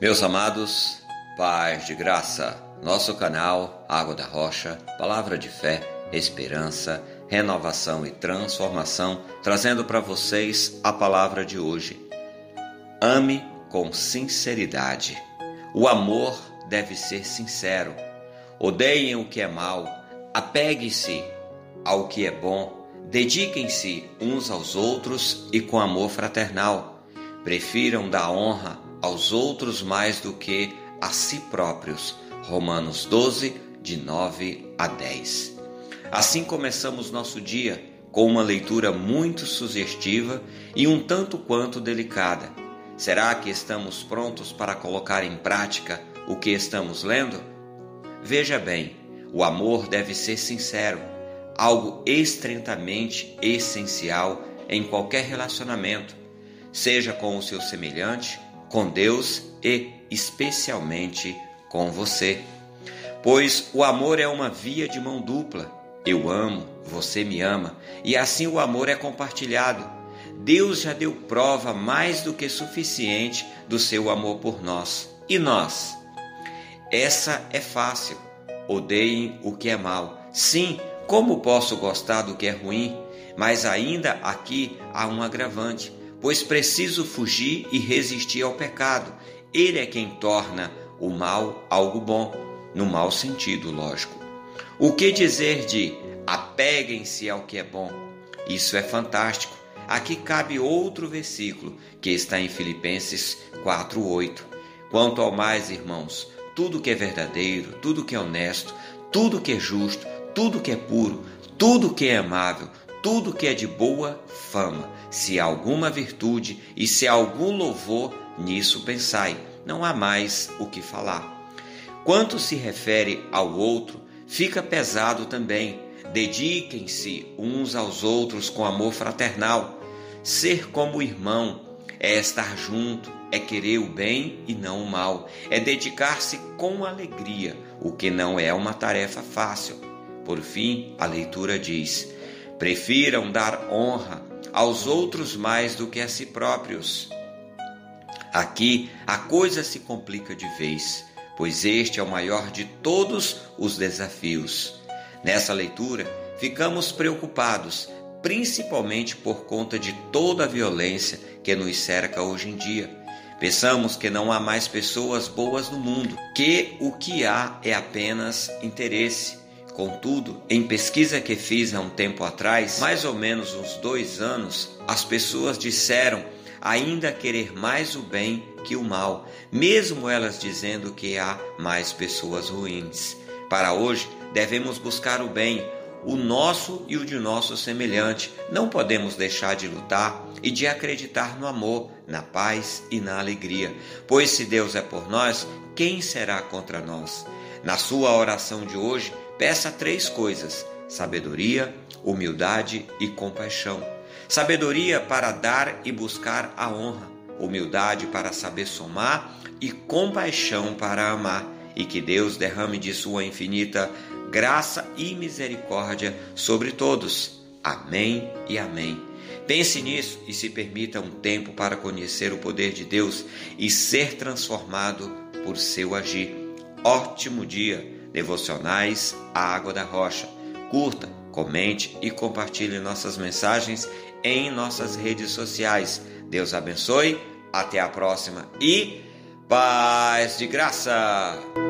Meus amados, paz de graça, nosso canal Água da Rocha, palavra de fé, esperança, renovação e transformação, trazendo para vocês a palavra de hoje. Ame com sinceridade. O amor deve ser sincero. Odeiem o que é mal, apegue-se ao que é bom, dediquem-se uns aos outros e com amor fraternal. Prefiram dar honra aos outros mais do que a si próprios. Romanos 12, de 9 a 10. Assim começamos nosso dia com uma leitura muito sugestiva e um tanto quanto delicada. Será que estamos prontos para colocar em prática o que estamos lendo? Veja bem, o amor deve ser sincero, algo estreitamente essencial em qualquer relacionamento, seja com o seu semelhante com Deus e especialmente com você. Pois o amor é uma via de mão dupla. Eu amo, você me ama, e assim o amor é compartilhado. Deus já deu prova mais do que suficiente do seu amor por nós. E nós? Essa é fácil. Odeiem o que é mal. Sim, como posso gostar do que é ruim? Mas ainda aqui há um agravante pois preciso fugir e resistir ao pecado. Ele é quem torna o mal algo bom, no mau sentido, lógico. O que dizer de apeguem-se ao que é bom? Isso é fantástico. Aqui cabe outro versículo que está em Filipenses 4:8. Quanto ao mais, irmãos, tudo que é verdadeiro, tudo que é honesto, tudo que é justo, tudo que é puro, tudo que é amável, tudo que é de boa fama, se há alguma virtude e se há algum louvor, nisso pensai, não há mais o que falar. Quanto se refere ao outro, fica pesado também. Dediquem-se uns aos outros com amor fraternal. Ser como irmão é estar junto, é querer o bem e não o mal, é dedicar-se com alegria, o que não é uma tarefa fácil. Por fim, a leitura diz: Prefiram dar honra aos outros mais do que a si próprios. Aqui a coisa se complica de vez, pois este é o maior de todos os desafios. Nessa leitura, ficamos preocupados, principalmente por conta de toda a violência que nos cerca hoje em dia. Pensamos que não há mais pessoas boas no mundo, que o que há é apenas interesse, Contudo, em pesquisa que fiz há um tempo atrás, mais ou menos uns dois anos, as pessoas disseram ainda querer mais o bem que o mal, mesmo elas dizendo que há mais pessoas ruins. Para hoje, devemos buscar o bem, o nosso e o de nosso semelhante. Não podemos deixar de lutar e de acreditar no amor, na paz e na alegria. Pois se Deus é por nós, quem será contra nós? Na sua oração de hoje, Peça três coisas: sabedoria, humildade e compaixão. Sabedoria para dar e buscar a honra, humildade para saber somar e compaixão para amar. E que Deus derrame de sua infinita graça e misericórdia sobre todos. Amém e amém. Pense nisso e se permita um tempo para conhecer o poder de Deus e ser transformado por seu agir. Ótimo dia! Devocionais Água da Rocha. Curta, comente e compartilhe nossas mensagens em nossas redes sociais. Deus abençoe, até a próxima e paz de graça!